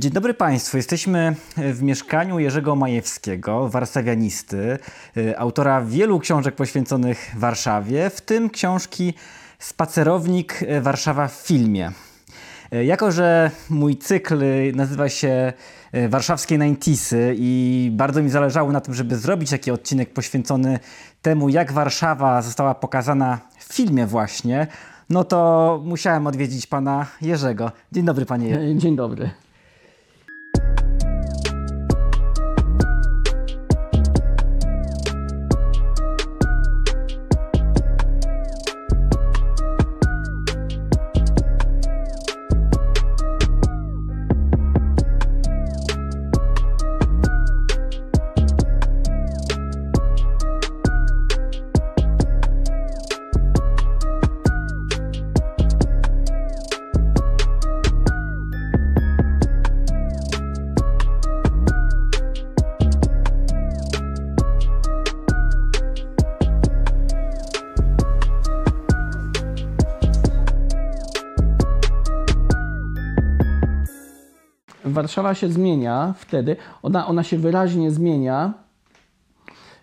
Dzień dobry Państwu. Jesteśmy w mieszkaniu Jerzego Majewskiego, warszawianisty, y, autora wielu książek poświęconych Warszawie, w tym książki Spacerownik Warszawa w filmie. Jako, że mój cykl nazywa się Warszawskie 90 i bardzo mi zależało na tym, żeby zrobić taki odcinek poświęcony temu, jak Warszawa została pokazana w filmie właśnie, no to musiałem odwiedzić pana Jerzego. Dzień dobry panie. Dzień dobry. Warszawa się zmienia wtedy, ona, ona się wyraźnie zmienia,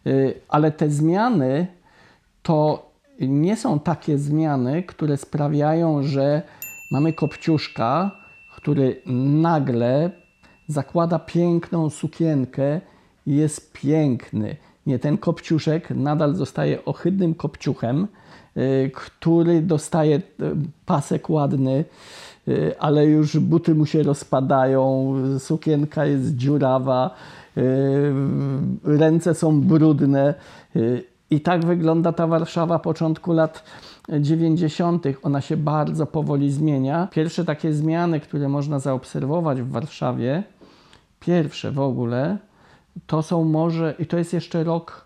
y, ale te zmiany to nie są takie zmiany, które sprawiają, że mamy kopciuszka, który nagle zakłada piękną sukienkę i jest piękny. Nie, ten kopciuszek nadal zostaje ohydnym kopciuchem, y, który dostaje y, pasek ładny, ale już buty mu się rozpadają, sukienka jest dziurawa, y, ręce są brudne. Y, I tak wygląda ta Warszawa początku lat 90. Ona się bardzo powoli zmienia. Pierwsze takie zmiany, które można zaobserwować w Warszawie, pierwsze w ogóle, to są może, i to jest jeszcze rok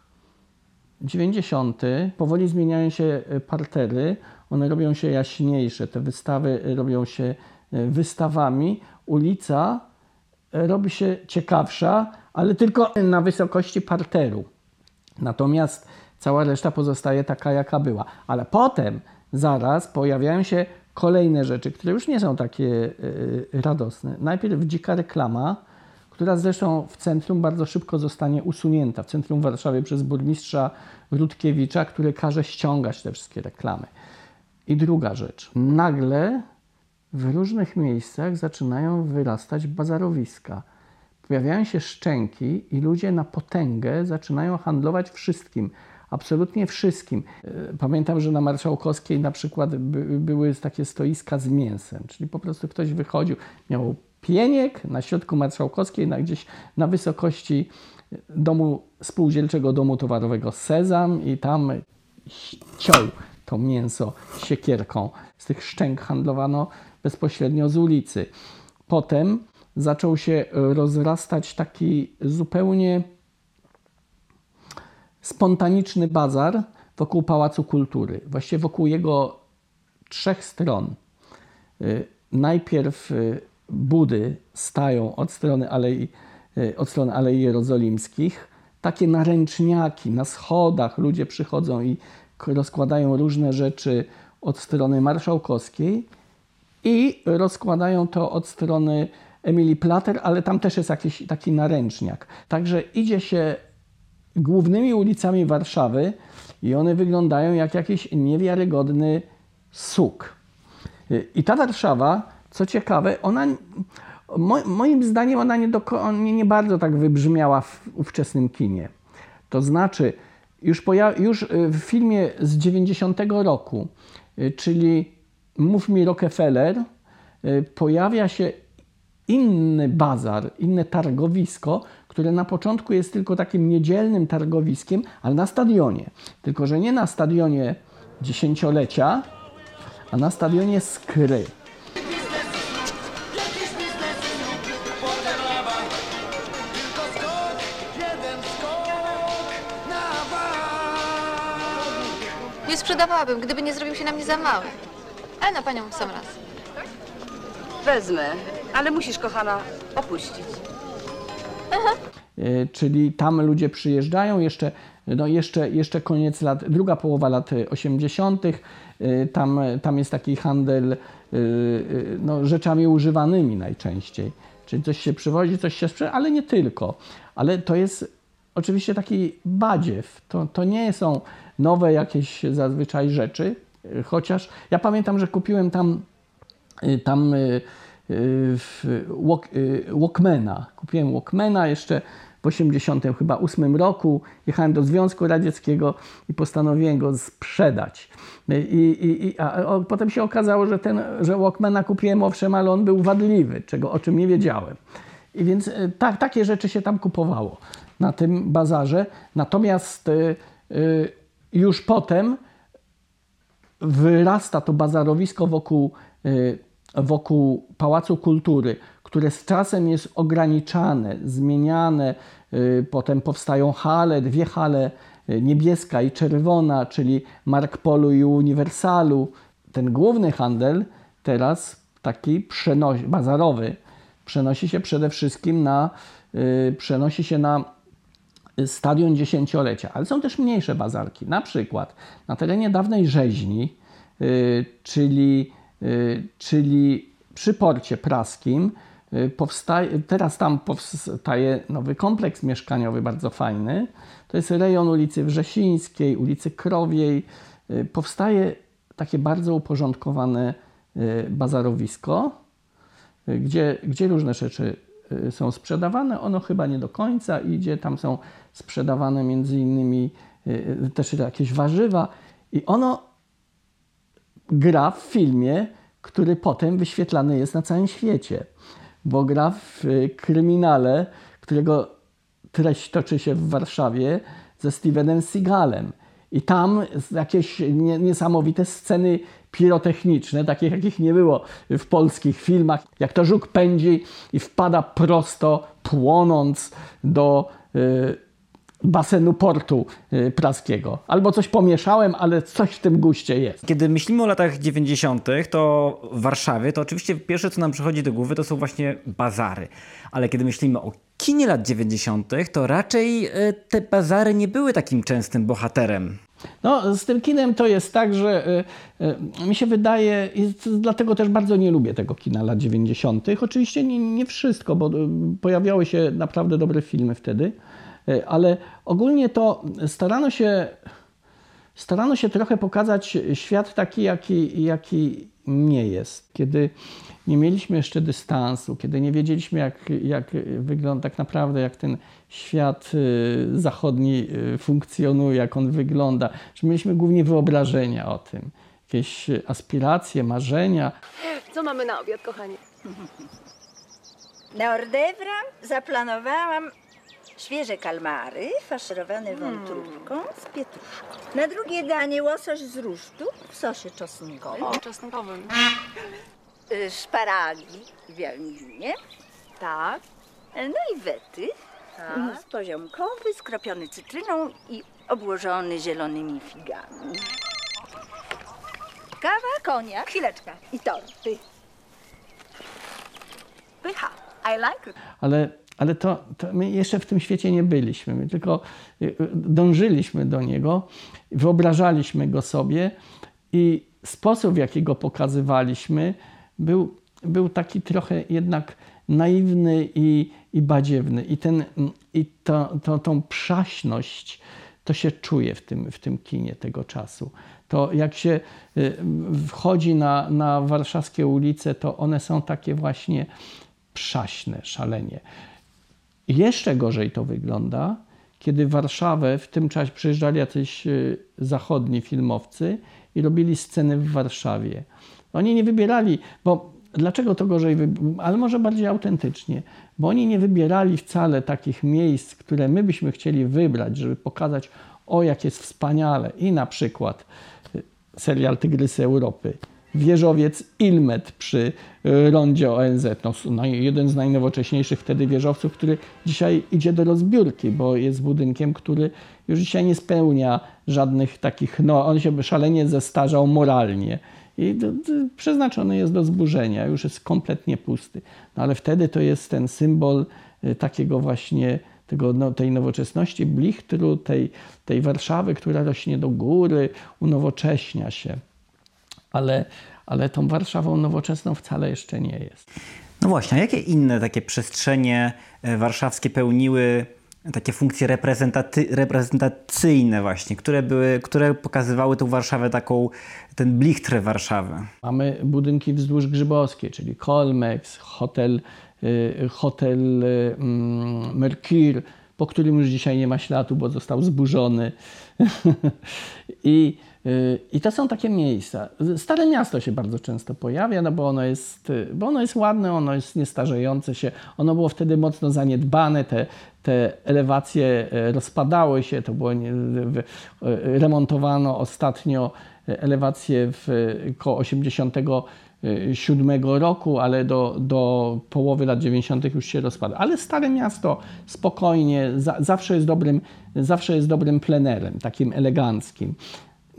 90. Powoli zmieniają się partery one robią się jaśniejsze, te wystawy robią się e, wystawami. Ulica e, robi się ciekawsza, ale tylko na wysokości parteru. Natomiast cała reszta pozostaje taka, jaka była. Ale potem zaraz pojawiają się kolejne rzeczy, które już nie są takie e, radosne. Najpierw dzika reklama, która zresztą w centrum bardzo szybko zostanie usunięta. W centrum Warszawy przez burmistrza Rutkiewicza, który każe ściągać te wszystkie reklamy. I druga rzecz. Nagle w różnych miejscach zaczynają wyrastać bazarowiska. Pojawiają się szczęki i ludzie na potęgę zaczynają handlować wszystkim. Absolutnie wszystkim. E, pamiętam, że na Marszałkowskiej na przykład by, były takie stoiska z mięsem, czyli po prostu ktoś wychodził, miał pieniek na środku Marszałkowskiej, na gdzieś na wysokości domu spółdzielczego domu towarowego Sezam i tam ciął to mięso siekierką. Z tych szczęk handlowano bezpośrednio z ulicy. Potem zaczął się rozrastać taki zupełnie spontaniczny bazar wokół Pałacu Kultury, właściwie wokół jego trzech stron. Y, najpierw y, budy stają od strony Alei, od strony Alei Jerozolimskich, takie naręczniaki na schodach, ludzie przychodzą i rozkładają różne rzeczy od strony marszałkowskiej i rozkładają to od strony Emilii Plater, ale tam też jest jakiś taki naręczniak. Także idzie się głównymi ulicami Warszawy i one wyglądają jak jakiś niewiarygodny suk. I ta Warszawa, co ciekawe, ona moim zdaniem ona nie, do, nie, nie bardzo tak wybrzmiała w ówczesnym kinie. To znaczy, już, już y, w filmie z 90 roku, y, czyli Mów mi Rockefeller, y, pojawia się inny bazar, inne targowisko, które na początku jest tylko takim niedzielnym targowiskiem, ale na stadionie. Tylko, że nie na stadionie dziesięciolecia, a na stadionie Skry. Sprzedawałabym, gdyby nie zrobił się na mnie za mały. Ale na panią sam raz. Wezmę, ale musisz, kochana, opuścić. E, czyli tam ludzie przyjeżdżają, jeszcze, no jeszcze, jeszcze koniec lat, druga połowa lat 80., e, tam, tam jest taki handel e, no, rzeczami używanymi najczęściej, Czyli coś się przywozi, coś się sprzedaje, ale nie tylko. Ale to jest oczywiście taki badziew. To, to nie są nowe jakieś zazwyczaj rzeczy, chociaż ja pamiętam, że kupiłem tam, y, tam y, y, walk, Walkmana. Kupiłem Walkmana jeszcze w 80 chyba 8 roku. Jechałem do Związku Radzieckiego i postanowiłem go sprzedać. I, i, a, a potem się okazało, że, ten, że Walkmana kupiłem owszem, ale on był wadliwy, czego, o czym nie wiedziałem. I więc tak, takie rzeczy się tam kupowało na tym bazarze. Natomiast już potem wyrasta to bazarowisko wokół, y, wokół Pałacu Kultury, które z czasem jest ograniczane, zmieniane. Potem powstają hale, dwie hale, niebieska i czerwona, czyli Mark Polu i Uniwersalu. Ten główny handel teraz taki przenosi, bazarowy przenosi się przede wszystkim na, przenosi się na stadion dziesięciolecia, ale są też mniejsze bazarki. Na przykład na terenie dawnej rzeźni, y, czyli, y, czyli przy porcie praskim, y, powstaje, teraz tam powstaje nowy kompleks mieszkaniowy, bardzo fajny. To jest rejon ulicy Wrzesińskiej, ulicy Krowiej. Powstaje takie bardzo uporządkowane bazarowisko, gdzie, gdzie różne rzeczy są sprzedawane. Ono chyba nie do końca idzie. Tam są sprzedawane między innymi y, y, też jakieś warzywa i ono gra w filmie, który potem wyświetlany jest na całym świecie, bo gra w y, kryminale, którego treść toczy się w Warszawie ze Stevenem Seagalem. I tam jakieś niesamowite sceny pirotechniczne, takich jakich nie było w polskich filmach, jak to żuk pędzi i wpada prosto, płonąc do basenu portu y, praskiego. Albo coś pomieszałem, ale coś w tym guście jest. Kiedy myślimy o latach 90., to w Warszawie, to oczywiście pierwsze, co nam przychodzi do głowy, to są właśnie bazary. Ale kiedy myślimy o kinie lat 90., to raczej y, te bazary nie były takim częstym bohaterem. No, z tym kinem to jest tak, że y, y, mi się wydaje, dlatego też bardzo nie lubię tego kina lat 90. Oczywiście nie, nie wszystko, bo y, pojawiały się naprawdę dobre filmy wtedy. E, ale ogólnie to starano się, starano się trochę pokazać świat taki, jaki, jaki nie jest. Kiedy nie mieliśmy jeszcze dystansu, kiedy nie wiedzieliśmy, jak, jak wygląda tak naprawdę, jak ten świat y, zachodni y, funkcjonuje, jak on wygląda, że mieliśmy głównie wyobrażenia o tym, jakieś aspiracje, marzenia. Co mamy na obiad, kochani? Na ordewra zaplanowałam Świeże kalmary faszerowane wątróbką z pietruszką. Na drugie danie łosoś z rusztu w sosie czosnkowym. O, czosnkowym. Y, Szparagi w wielminie. Tak. No i wety. Tak. Poziomkowy, skropiony cytryną i obłożony zielonymi figami. Kawa, koniak Chwileczkę. i torty. Pycha. I like it. Ale ale to, to, my jeszcze w tym świecie nie byliśmy. My tylko y, y, dążyliśmy do niego, wyobrażaliśmy go sobie i sposób, w jaki go pokazywaliśmy, był, był taki trochę jednak naiwny i, i badziewny. I, ten, i to, to, tą przaśność to się czuje w tym, w tym kinie tego czasu. To jak się y, wchodzi na, na warszawskie ulice, to one są takie właśnie przaśne, szalenie. Jeszcze gorzej to wygląda, kiedy Warszawę w tym czasie przyjeżdżali jacyś y, zachodni filmowcy i robili sceny w Warszawie. Oni nie wybierali, bo dlaczego to gorzej, ale może bardziej autentycznie, bo oni nie wybierali wcale takich miejsc, które my byśmy chcieli wybrać, żeby pokazać, o jak jest wspaniale. I na przykład y, serial Tygrysy Europy wieżowiec Ilmet przy y, rondzie ONZ. No, jeden z najnowocześniejszych wtedy wieżowców, który dzisiaj idzie do rozbiórki, bo jest budynkiem, który już dzisiaj nie spełnia żadnych takich, no on się szalenie zestarzał moralnie i przeznaczony jest do zburzenia, już jest kompletnie pusty. No ale wtedy to jest ten symbol y, takiego właśnie tego, no, tej nowoczesności, blichtru, tej, tej Warszawy, która rośnie do góry, unowocześnia się ale, ale tą Warszawą nowoczesną wcale jeszcze nie jest. No właśnie, a jakie inne takie przestrzenie e, warszawskie pełniły takie funkcje reprezentaty- reprezentacyjne właśnie, które, były, które pokazywały tą Warszawę taką, ten blichtr Warszawy? Mamy budynki wzdłuż Grzybowskiej, czyli Colmex, hotel, y, hotel mm, Mercure, po którym już dzisiaj nie ma śladu, bo został zburzony. I, y, I to są takie miejsca. Stare miasto się bardzo często pojawia, no bo ono jest, y, bo ono jest ładne, ono jest niestarzejące się. Ono było wtedy mocno zaniedbane, te, te elewacje e, rozpadały się, to było e, remontowano ostatnio elewacje w koło 87 roku, ale do, do połowy lat 90. już się rozpada. Ale Stare Miasto spokojnie, za, zawsze, jest dobrym, zawsze jest dobrym plenerem, takim eleganckim.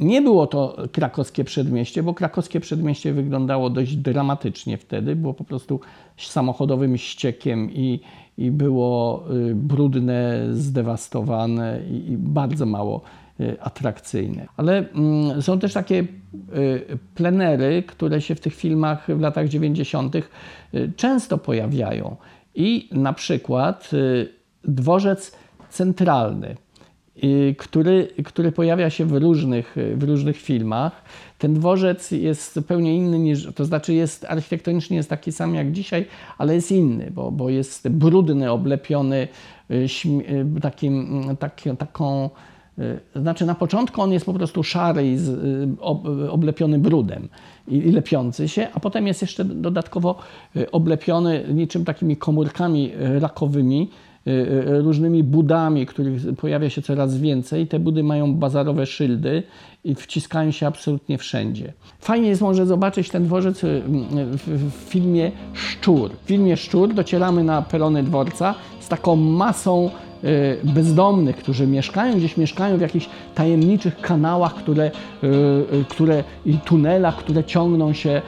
Nie było to krakowskie przedmieście, bo krakowskie przedmieście wyglądało dość dramatycznie wtedy. Było po prostu samochodowym ściekiem i, i było y, brudne, zdewastowane i, bardzo mało y, atrakcyjne. Ale mm, są też takie y, plenery, które się w tych filmach w latach 90. często pojawiają. I na przykład dworzec centralny który, który pojawia się w różnych, w różnych filmach. Ten dworzec jest zupełnie inny niż, to znaczy jest architektonicznie jest taki sam jak dzisiaj, ale jest inny, bo, bo jest brudny, oblepiony y, y, takim, taki, taką, y, znaczy na początku on jest po prostu szary i oblepiony brudem i lepiący się, a potem jest jeszcze dodatkowo oblepiony niczym takimi komórkami rakowymi, Y, y, różnymi budami, których pojawia się coraz więcej. Te budy mają bazarowe szyldy i wciskają się absolutnie wszędzie. Fajnie jest może zobaczyć ten dworzec y, w filmie Szczur. W filmie Szczur docieramy na perony dworca z taką masą Y, bezdomnych, którzy mieszkają, gdzieś mieszkają w jakichś tajemniczych kanałach, które, y, y, które i tunelach, które ciągną się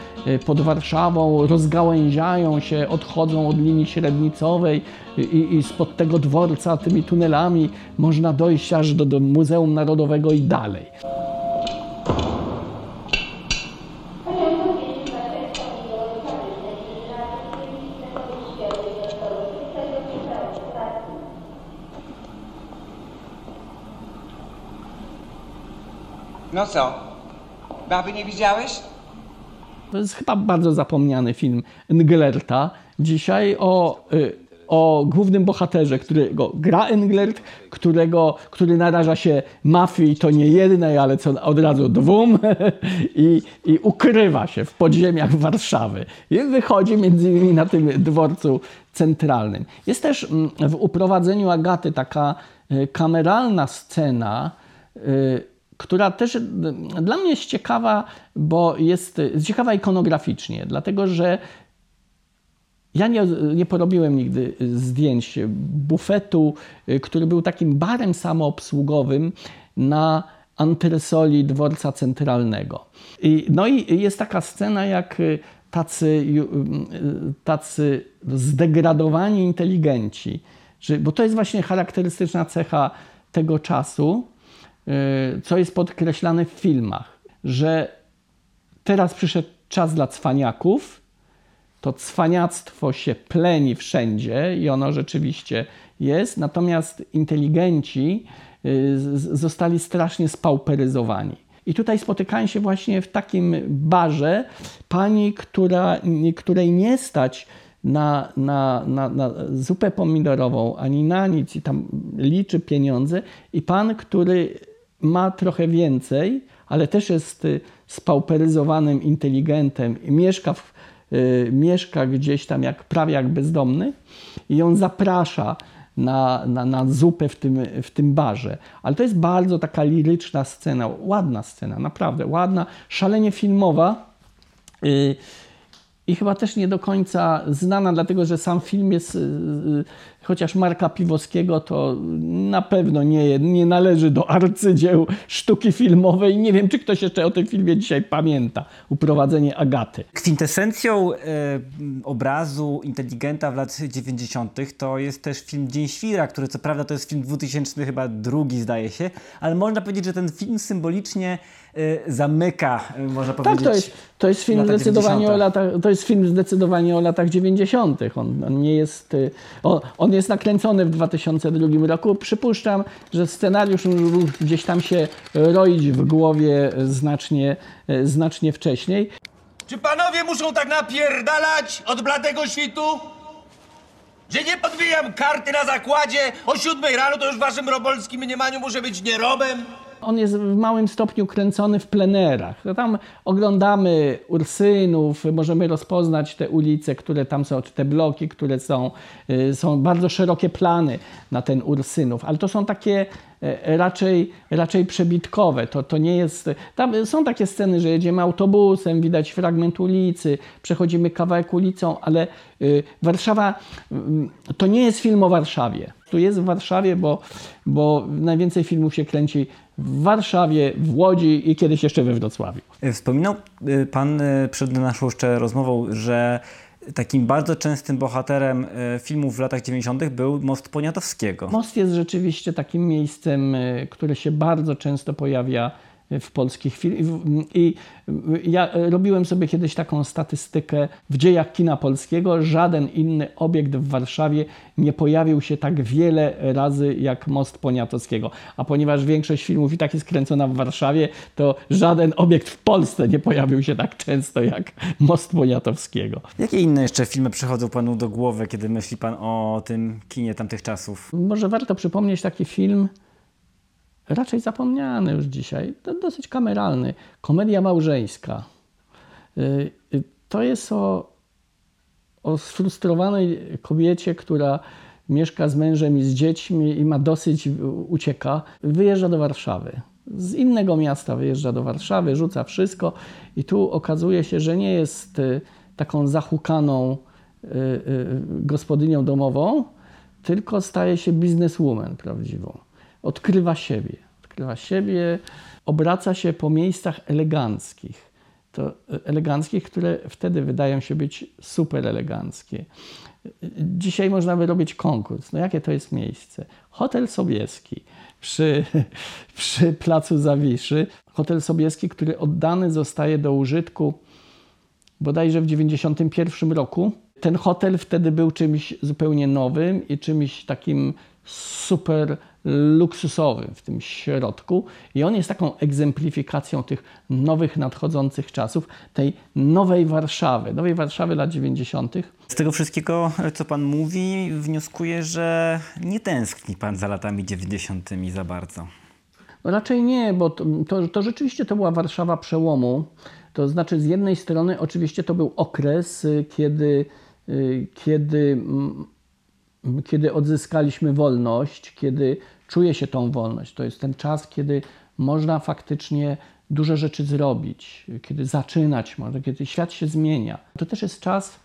pod Warszawą, rozgałęziają się, odchodzą od linii średnicowej i, i spod tego dworca tymi tunelami można dojść aż do, do Muzeum Narodowego i dalej. No co? Baby nie widziałeś? To jest chyba bardzo zapomniany film Englerta. Dzisiaj o, y, o głównym bohaterze, którego gra Englert, którego, który naraża się mafii, to nie jednej, ale co od razu dwóm i, i ukrywa się w podziemiach Warszawy. I wychodzi między innymi na tym dworcu centralnym. Jest też mm, w uprowadzeniu Agaty taka y, kameralna scena, y, która też dla mnie jest ciekawa, bo jest ciekawa ikonograficznie, dlatego że ja nie, nie porobiłem nigdy zdjęć bufetu, który był takim barem samoobsługowym na antresoli dworca centralnego. I, no i jest taka scena, jak tacy, tacy zdegradowani inteligenci, bo to jest właśnie charakterystyczna cecha tego czasu, Y, co jest podkreślane w filmach, że teraz przyszedł czas dla cwaniaków, to cwaniactwo się pleni wszędzie i ono rzeczywiście jest, natomiast inteligenci y, zostali strasznie spauperyzowani. I tutaj spotykają się właśnie w takim barze pani, która, której nie stać na, na, na, na zupę pomidorową ani na nic i tam liczy pieniądze, i pan, który ma trochę więcej, ale też jest y, spauperyzowanym inteligentem mieszka, w, y, mieszka gdzieś tam jak, prawie jak bezdomny i on zaprasza na, na, na zupę w tym, w tym barze. Ale to jest bardzo taka liryczna scena, ładna scena, naprawdę ładna, szalenie filmowa. Y, i chyba też nie do końca znana, dlatego że sam film jest, y, y, chociaż Marka Piwowskiego, to na pewno nie, nie należy do arcydzieł sztuki filmowej. Nie wiem, czy ktoś jeszcze o tym filmie dzisiaj pamięta. Uprowadzenie Agaty. Kwintesencją e, obrazu inteligenta w lat 90. to jest też film Dzień Świra, który co prawda to jest film 2000, chyba drugi zdaje się, ale można powiedzieć, że ten film symbolicznie Y, zamyka, y, można powiedzieć. Tak, to jest, to jest film zdecydowanie o latach, to jest film zdecydowanie o latach 90. On, on nie jest, y, on, on jest nakręcony w 2002 roku. Przypuszczam, że scenariusz mógł gdzieś tam się roić w głowie znacznie, znacznie wcześniej. Czy panowie muszą tak napierdalać od bladego świtu? Że nie podbijam karty na zakładzie o siódmej rano, to już w waszym robolskim mniemaniu muszę być nierobem? On jest w małym stopniu kręcony w plenerach. No Tam oglądamy Ursynów, możemy rozpoznać te ulice, które tam są, te bloki, które są. y, Są bardzo szerokie plany na ten Ursynów, ale to są takie e, raczej, raczej przebitkowe. To, to nie jest. Tam są takie sceny, że jedziemy autobusem, widać fragment ulicy, przechodzimy kawałek ulicą, ale y, Warszawa mm, to nie jest film o Warszawie. Tu jest w Warszawie, bo, bo najwięcej filmów się kręci w Warszawie, w Łodzi i kiedyś jeszcze we Wrocławiu. E, Wspominał y, Pan y, przed naszą jeszcze rozmową, że takim bardzo częstym bohaterem filmów w latach 90. był Most Poniatowskiego. Most jest rzeczywiście takim miejscem, które się bardzo często pojawia w polskich filmach. I ja y, robiłem sobie kiedyś taką statystykę w dziejach kina polskiego. Żaden inny obiekt w Warszawie nie pojawił się tak wiele razy jak Most Poniatowskiego. A ponieważ większość filmów i tak jest kręcona w Warszawie, to żaden obiekt w Polsce nie pojawił się tak często jak Most Poniatowskiego. Jakie inne jeszcze filmy przychodzą Panu do głowy, kiedy myśli Pan o tym kinie tamtych czasów? Może warto przypomnieć taki film, raczej zapomniany już dzisiaj, dosyć kameralny. Komedia małżeńska. Y, y, To jest o, o sfrustrowanej kobiecie, która mieszka z mężem i z dziećmi i ma dosyć, u- ucieka. Wyjeżdża do Warszawy. Z innego miasta wyjeżdża do Warszawy, rzuca wszystko i tu okazuje się, że nie jest y, taką zahukaną y, y, gospodynią domową, tylko staje się bizneswoman prawdziwą. Odkrywa siebie. Odkrywa siebie, obraca się po miejscach eleganckich. To e, eleganckich, które wtedy wydają się być super eleganckie. Dzisiaj można by robić konkurs. No jakie to jest miejsce? Hotel Sobieski przy, przy Placu Zawiszy. Hotel Sobieski, który oddany zostaje do użytku bodajże w 1991 roku. Ten hotel wtedy był czymś zupełnie nowym i czymś takim super luksusowym w tym środku. I on jest taką egzemplifikacją tych nowych, nadchodzących czasów, tej nowej Warszawy, nowej Warszawy lat 90. Z tego wszystkiego, co Pan mówi, wnioskuję, że nie tęskni Pan za latami 90. za bardzo. No raczej nie, bo to, to, to rzeczywiście to była Warszawa przełomu. To znaczy, z jednej strony, oczywiście to był okres, y, kiedy, y, kiedy, kiedy odzyskaliśmy wolność, kiedy czuje się tą wolność. To jest ten czas, kiedy można faktycznie dużo rzeczy zrobić, kiedy zaczynać można, kiedy świat się zmienia. To też jest czas,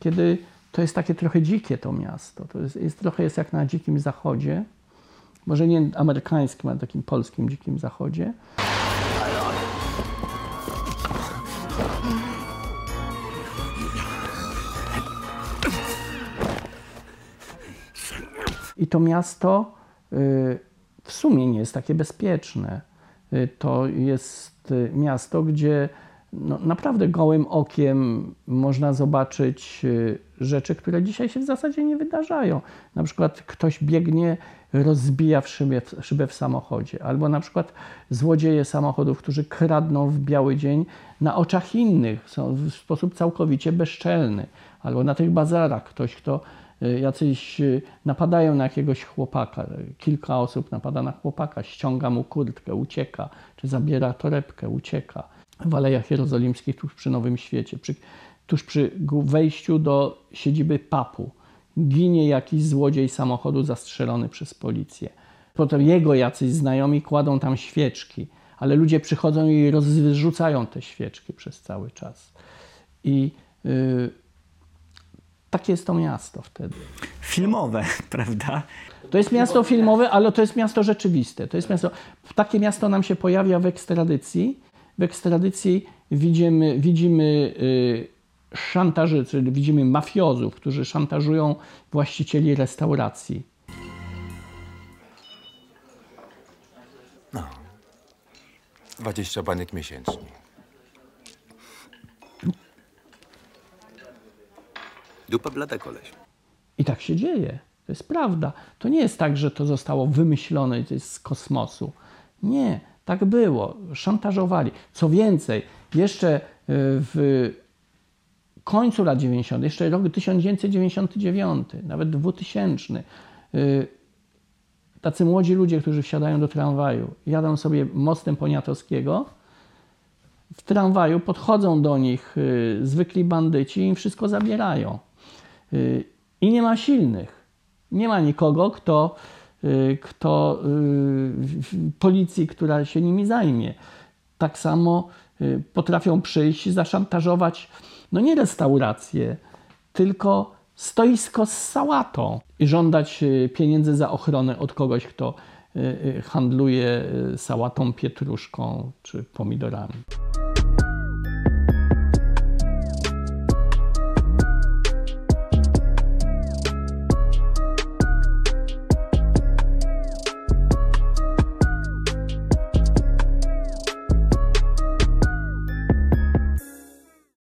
kiedy to jest takie trochę dzikie to miasto. To jest, jest trochę jest jak na dzikim zachodzie może nie amerykańskim, ale takim polskim dzikim zachodzie. I to miasto y, w sumie nie jest takie bezpieczne. Y, To jest y, miasto, gdzie no, naprawdę gołym okiem można zobaczyć rzeczy, które dzisiaj się w zasadzie nie wydarzają. Na przykład ktoś biegnie, rozbija w szybę, w szybę w samochodzie, albo na przykład złodzieje samochodów, którzy kradną w biały dzień na oczach innych, są w sposób całkowicie bezczelny, albo na tych bazarach ktoś, kto jacyś y, napadają na jakiegoś chłopaka, kilka osób napada na chłopaka, ściąga mu kurtkę, ucieka, czy zabiera torebkę, ucieka. W Alejach Jerozolimskich, tuż przy Nowym Świecie, przy, tuż przy wejściu do siedziby papu, ginie jakiś złodziej samochodu zastrzelony przez policję. Potem jego jacyś znajomi kładą tam świeczki, ale ludzie przychodzą i rozrzucają te świeczki przez cały czas. I y, takie jest to miasto wtedy. Filmowe, prawda? To jest miasto filmowe, ale to jest miasto rzeczywiste. To jest miasto, takie miasto nam się pojawia w ekstradycji. W ekstradycji widzimy, widzimy y, szantaży, czyli widzimy mafiozów, którzy szantażują właścicieli restauracji. Dwadzieścia baniek miesięcznie. Dupa blada koleś. I tak się dzieje. To jest prawda. To nie jest tak, że to zostało wymyślone to jest z kosmosu. Nie, tak było. Szantażowali. Co więcej, jeszcze y, w końcu lat 90., jeszcze rok 1999, nawet 2000, y, tacy młodzi ludzie, którzy wsiadają do tramwaju, jadą sobie mostem Poniatowskiego, w tramwaju podchodzą do nich y, zwykli bandyci i im wszystko zabierają. Y, I nie ma silnych. Nie ma nikogo, kto, y, kto y, policji, która się nimi zajmie. Tak samo potrafią przyjść, zaszantażować, no nie restaurację, tylko stoisko z sałatą i żądać pieniędzy za ochronę od kogoś, kto handluje sałatą, pietruszką czy pomidorami.